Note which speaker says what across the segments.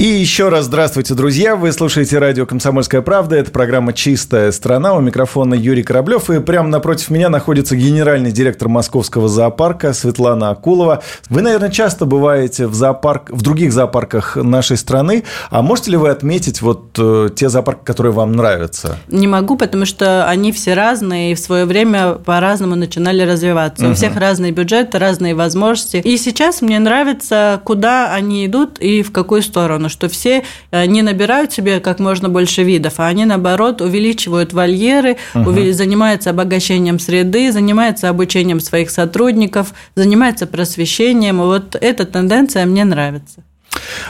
Speaker 1: И еще раз здравствуйте, друзья. Вы слушаете радио «Комсомольская правда». Это программа «Чистая страна». У микрофона Юрий Кораблев. И прямо напротив меня находится генеральный директор Московского зоопарка Светлана Акулова. Вы, наверное, часто бываете в, зоопарк, в других зоопарках нашей страны. А можете ли вы отметить вот э, те зоопарки, которые вам нравятся?
Speaker 2: Не могу, потому что они все разные и в свое время по-разному начинали развиваться. Угу. У всех разные бюджеты, разные возможности. И сейчас мне нравится, куда они идут и в какую сторону что все э, не набирают себе как можно больше видов, а они, наоборот, увеличивают вольеры, угу. занимаются обогащением среды, занимаются обучением своих сотрудников, занимаются просвещением. вот эта тенденция мне нравится.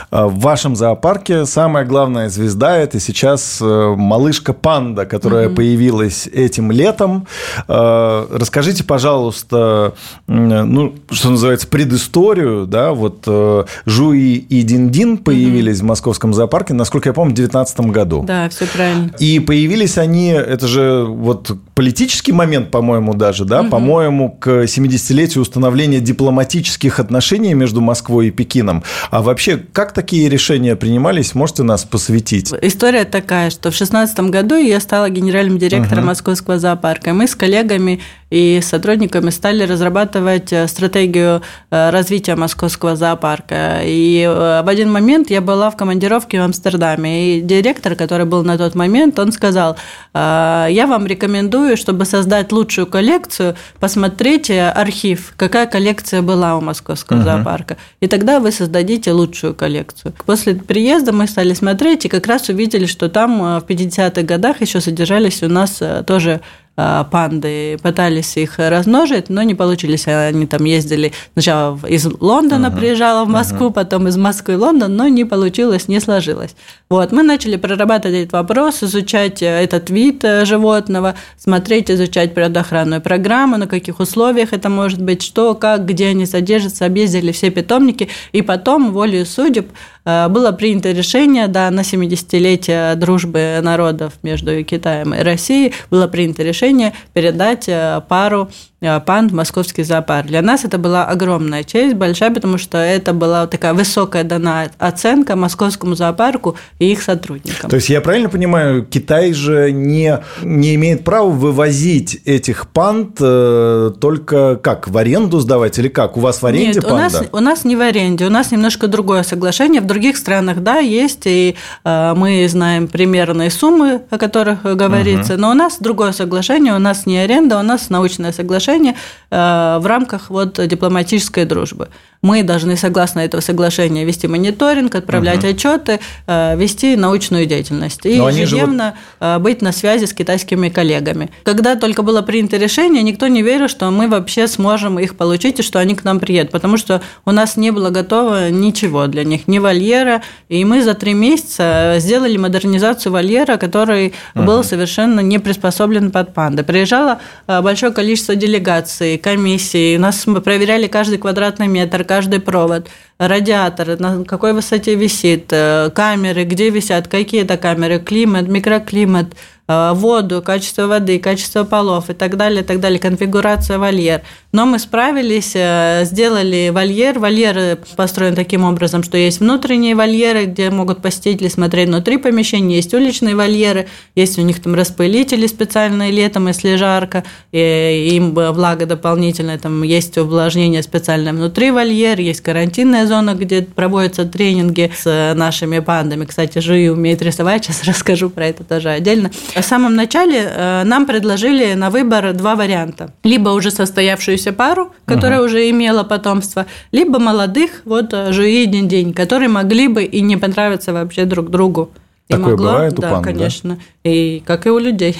Speaker 1: А, в вашем зоопарке самая главная звезда – это сейчас э, малышка панда, которая mm-hmm. появилась этим летом. А, расскажите, пожалуйста, ну, что называется, предысторию, да, вот э, Жуи и Диндин появились mm-hmm. в московском зоопарке, насколько я помню, в 2019 году.
Speaker 2: Да, все правильно.
Speaker 1: И появились они, это же вот политический момент, по-моему, даже, да, mm-hmm. по-моему, к 70-летию установления дипломатических отношений между Москвой и Пекином. А вообще, как такие решения принимались? Можете нас посвятить?
Speaker 2: История такая, что в 2016 году я стала генеральным директором uh-huh. Московского зоопарка. Мы с коллегами и сотрудниками стали разрабатывать э, стратегию э, развития московского зоопарка. И э, в один момент я была в командировке в Амстердаме, и директор, который был на тот момент, он сказал, я вам рекомендую, чтобы создать лучшую коллекцию, посмотрите архив, какая коллекция была у московского uh-huh. зоопарка, и тогда вы создадите лучшую коллекцию. После приезда мы стали смотреть и как раз увидели, что там в 50-х годах еще содержались у нас тоже Э, панды, пытались их размножить, но не получились. Они там ездили сначала из Лондона uh-huh. приезжала в Москву, uh-huh. потом из Москвы в Лондон, но не получилось, не сложилось. Вот, мы начали прорабатывать этот вопрос, изучать этот вид э, животного, смотреть, изучать природоохранную программу, на каких условиях это может быть, что, как, где они содержатся, объездили все питомники, и потом, волею судеб, э, было принято решение, да, на 70-летие дружбы народов между Китаем и Россией было принято решение решение передать э, пару Э, панд в московский зоопарк. Для нас это была огромная честь, большая, потому что это была такая высокая дана оценка московскому зоопарку и их сотрудникам.
Speaker 1: То есть я правильно понимаю, Китай же не, не имеет права вывозить этих панд э, только как, в аренду сдавать или как? У вас в аренде
Speaker 2: Нет,
Speaker 1: панда?
Speaker 2: У нас, у нас не в аренде, у нас немножко другое соглашение. В других странах, да, есть, и э, мы знаем примерные суммы, о которых говорится, угу. но у нас другое соглашение, у нас не аренда, у нас научное соглашение э, в рамках вот дипломатической дружбы. Мы должны, согласно этого соглашения, вести мониторинг, отправлять угу. отчеты, э, вести научную деятельность и ежедневно живут... Быть на связи с китайскими коллегами. Когда только было принято решение, никто не верил, что мы вообще сможем их получить и что они к нам приедут, потому что у нас не было готово ничего для них, ни вольера, и мы за три месяца сделали модернизацию вольера, который угу. был совершенно не приспособлен под панды. Приезжало большое количество делегаций. У нас проверяли каждый квадратный метр, каждый провод, радиатор, на какой высоте висит, э, камеры, где висят, какие это камеры, климат, микроклимат, Э, воду, качество воды, качество полов и так далее, и так далее, конфигурация вольер. Но мы справились, э, сделали вольер. Вольер построен таким образом, что есть внутренние вольеры, где могут посетители смотреть внутри помещения, есть уличные вольеры, есть у них там распылители специальные летом, если жарко, и им влага дополнительная, там есть увлажнение специальное внутри вольер, есть карантинная зона, где проводятся тренинги с нашими пандами. Кстати, Жуи умеет рисовать, сейчас расскажу про это тоже отдельно. В самом начале э, нам предложили на выбор два варианта. Либо уже состоявшуюся пару, которая угу. уже имела потомство, либо молодых, вот э, Жуи День-День, которые могли бы и не понравиться вообще друг другу.
Speaker 1: Такое могла, бывает у
Speaker 2: да,
Speaker 1: панд,
Speaker 2: конечно. Да? И как и у людей.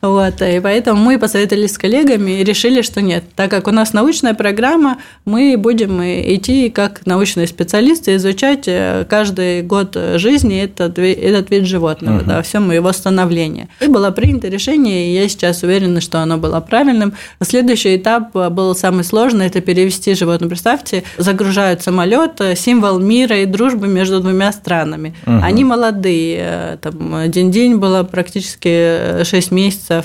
Speaker 2: Вот, и поэтому мы посоветовались с коллегами и решили, что нет. Так как у нас научная программа, мы будем идти как научные специалисты, изучать э, каждый год жизни этот, этот вид животного, да, всем его становление. И было принято решение, и я сейчас уверена, что оно было правильным. Следующий этап был самый сложный, это перевести животное. Представьте, загружают самолет, символ мира и дружбы между между двумя странами. Угу. Они молодые. Там день-день было практически 6 месяцев,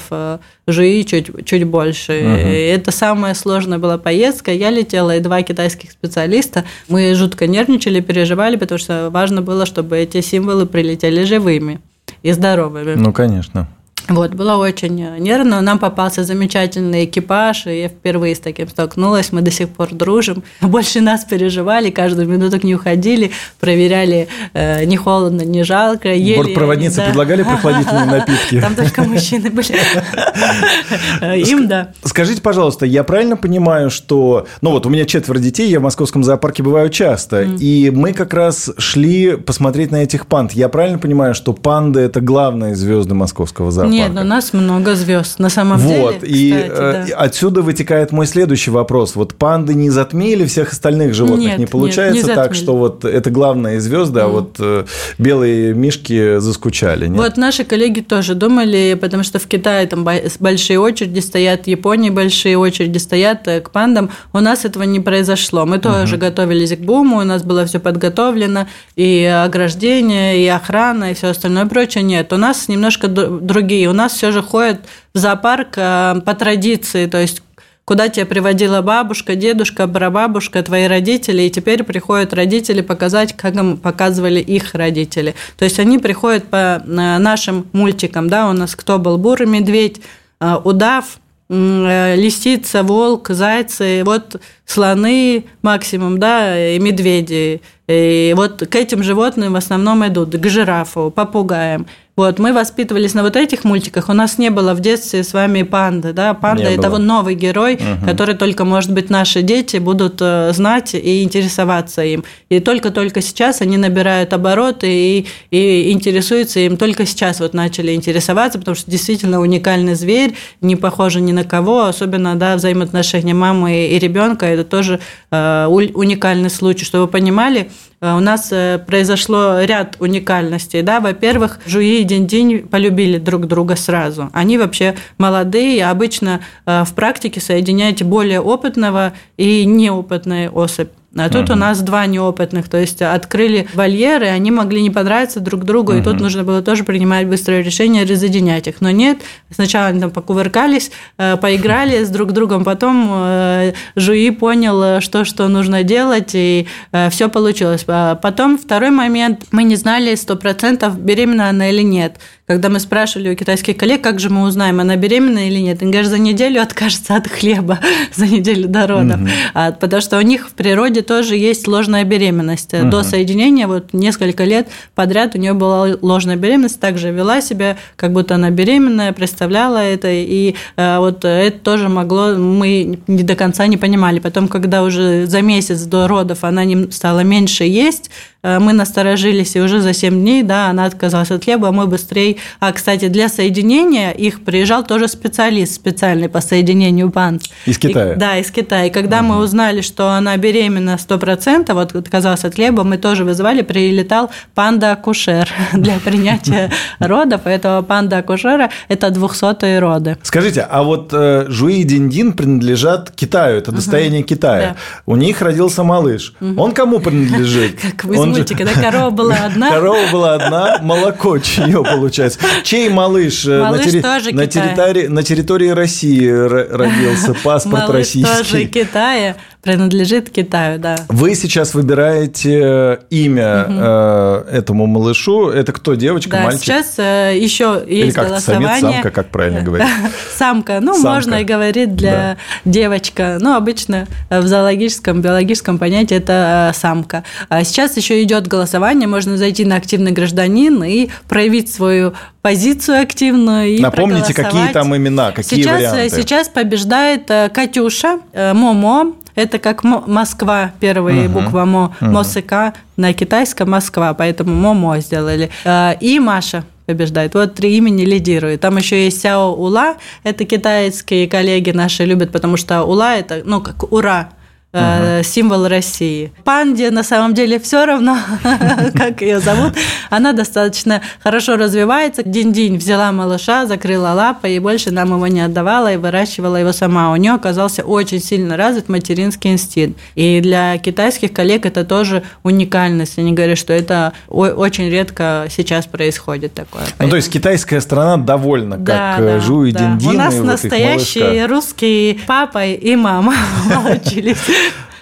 Speaker 2: Жуи чуть, чуть больше. Угу. это самая сложная была поездка. Я летела, и два китайских специалиста. Мы жутко нервничали, переживали, потому что важно было, чтобы эти символы прилетели живыми и здоровыми.
Speaker 1: Ну, конечно.
Speaker 2: Вот, было очень нервно. Нам попался замечательный экипаж, и я впервые с таким столкнулась. Мы до сих пор дружим. Больше нас переживали, каждую минуту к ней уходили, проверяли, э, не холодно, не жалко.
Speaker 1: Ели, Бортпроводницы да. предлагали прохладительные напитки?
Speaker 2: Там только мужчины были. Им, да.
Speaker 1: Скажите, пожалуйста, я правильно понимаю, что... Ну вот, у меня четверо детей, я в московском зоопарке бываю часто, и мы как раз шли посмотреть на этих панд. Я правильно понимаю, что панды – это главные звезды московского зоопарка?
Speaker 2: Нет, у нас много звезд, на самом
Speaker 1: вот,
Speaker 2: деле.
Speaker 1: Вот, и кстати, да. отсюда вытекает мой следующий вопрос. Вот панды не затмили всех остальных животных? Нет, не получается нет, не так, что вот это главные звезды, mm. а вот э, белые мишки заскучали? Нет?
Speaker 2: Вот наши коллеги тоже думали, потому что в Китае там большие очереди стоят, в Японии большие очереди стоят э, к пандам. У нас этого не произошло. Мы тоже угу. готовились к буму, у нас было все подготовлено, и ограждение, и охрана, и все остальное прочее. Нет, у нас немножко другие у нас все же ходят в зоопарк э, по традиции, то есть куда тебя приводила бабушка, дедушка, прабабушка, твои родители, и теперь приходят родители показать, как им показывали их родители. То есть они приходят по э, нашим мультикам, да, у нас кто был бурый медведь, э, удав, лисица, волк, зайцы, вот слоны максимум, да, и медведи. И вот к этим животным в основном идут, к жирафу, попугаям. Вот, мы воспитывались на вот этих мультиках. У нас не было в детстве с вами панды, да. Панда – это вот новый герой, угу. который только, может быть, наши дети будут э, знать и интересоваться им. И только-только сейчас они набирают обороты и, и интересуются им. Только сейчас вот начали интересоваться, потому что действительно уникальный зверь, не похожий ни на кого, особенно, да, взаимоотношения мамы и ребенка. Это тоже э, уникальный случай, чтобы вы понимали, у нас э, произошло ряд уникальностей. Да? Во-первых, Жуи и Динь-Динь полюбили друг друга сразу. Они вообще молодые, обычно э, в практике соединяете более опытного и неопытную особь. А тут угу. у нас два неопытных, то есть открыли вольеры, они могли не понравиться друг другу, угу. и тут нужно было тоже принимать быстрое решение разъединять их. Но нет, сначала они там покувыркались, э, поиграли с друг другом, потом э, Жуи понял, что, что нужно делать, и э, все получилось. А потом второй момент, мы не знали сто процентов, беременна она или нет. Когда мы спрашивали у китайских коллег, как же мы узнаем, она беременна или нет, они говорят, за неделю откажется от хлеба, за неделю до родов. Угу. А, потому что у них в природе тоже есть ложная беременность. Угу. До соединения вот несколько лет подряд у нее была ложная беременность, также вела себя, как будто она беременная, представляла это, и а, вот это тоже могло, мы не до конца не понимали. Потом, когда уже за месяц до родов она не стала меньше есть, мы насторожились, и уже за 7 дней, да, она отказалась от хлеба, а мы быстрее... А, кстати, для соединения их приезжал тоже специалист специальный по соединению банд.
Speaker 1: Из Китая?
Speaker 2: И, да, из Китая. И когда угу. мы узнали, что она беременна 100%, вот отказалась от хлеба, мы тоже вызывали, прилетал панда-акушер для принятия родов. Этого панда-акушера – это 200-е роды.
Speaker 1: Скажите, а вот э, Жуи и Диндин принадлежат Китаю, это достояние Китая. У них родился малыш. Он кому принадлежит?
Speaker 2: Вы мультике, да, корова была одна.
Speaker 1: Корова была одна, молоко чье получается. Чей малыш,
Speaker 2: э, малыш на, терри... тоже
Speaker 1: на, территории, на территории России родился, паспорт малыш российский.
Speaker 2: тоже Китая принадлежит Китаю, да.
Speaker 1: Вы сейчас выбираете имя угу. э, этому малышу. Это кто, девочка,
Speaker 2: да,
Speaker 1: мальчик?
Speaker 2: сейчас э, еще есть Или
Speaker 1: как
Speaker 2: голосование.
Speaker 1: Самец, самка, как правильно говорить?
Speaker 2: Самка, ну, самка. можно и говорить для да. девочка. Ну, обычно в зоологическом, биологическом понятии это э, самка. А сейчас еще идет голосование, можно зайти на активный гражданин и проявить свою позицию активную и
Speaker 1: Напомните, какие там имена, какие
Speaker 2: сейчас,
Speaker 1: варианты?
Speaker 2: Сейчас побеждает э, Катюша, Момо, это как Москва, первая uh-huh. буква Мо, uh-huh. Мосыка на китайском Москва, поэтому Момо сделали. Э, и Маша побеждает. Вот три имени лидируют. Там еще есть Сяо Ула, это китайские коллеги наши любят, потому что Ула это, ну, как ура, Uh-huh. символ России. Панде на самом деле все равно, как ее зовут. Она достаточно хорошо развивается. Динь-динь взяла малыша, закрыла лапы и больше нам его не отдавала и выращивала его сама. У нее оказался очень сильно развит материнский инстинкт. И для китайских коллег это тоже уникальность. Они говорят, что это очень редко сейчас происходит такое.
Speaker 1: Ну, то есть китайская страна довольна, как да, да, Жу и да. Динь-динь.
Speaker 2: У нас настоящий русский папа и мама получились.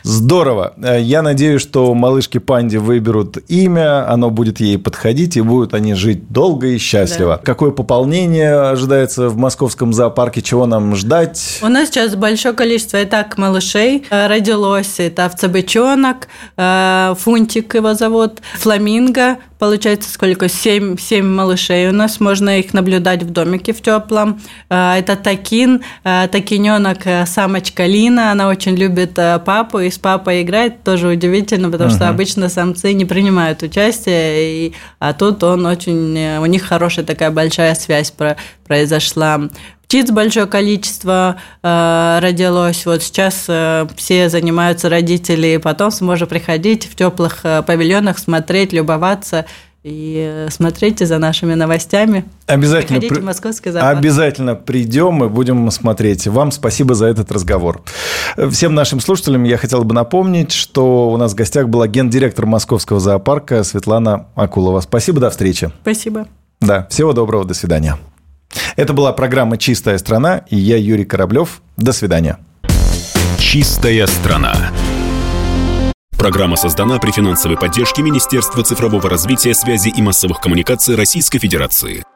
Speaker 1: Здорово. Э, я надеюсь, что малышки Панди выберут имя, оно будет ей подходить, и будут они жить долго и счастливо. Да. Какое пополнение ожидается в московском зоопарке? Чего нам ждать?
Speaker 2: У нас сейчас большое количество и так малышей э, родилось. Это овцебычонок, э, Фунтик его зовут, Фламинго, Получается, сколько? Семь, семь малышей у нас. Можно их наблюдать в домике в теплом. А, это такин, а, такиненок, э, самочка Лина. Она очень любит э, папу и с папой играет. Тоже удивительно, потому uh-huh. что обычно самцы не принимают участие. И, а тут он очень... Э, у них хорошая такая большая связь про, произошла. Птиц большое количество э, родилось. Вот сейчас э, все занимаются родители, и потом сможем приходить в теплых э, павильонах, смотреть, любоваться и э, смотрите за нашими новостями.
Speaker 1: Обязательно. Приходите при... в Московский зоопарк. Обязательно придем и будем смотреть. Вам спасибо за этот разговор. Всем нашим слушателям я хотел бы напомнить, что у нас в гостях была гендиректор Московского зоопарка Светлана Акулова. Спасибо, до встречи.
Speaker 2: Спасибо.
Speaker 1: Да, всего доброго, до свидания. Это была программа «Чистая страна» и я, Юрий Кораблев. До свидания.
Speaker 3: «Чистая страна». Программа создана при финансовой поддержке Министерства цифрового развития, связи и массовых коммуникаций Российской Федерации.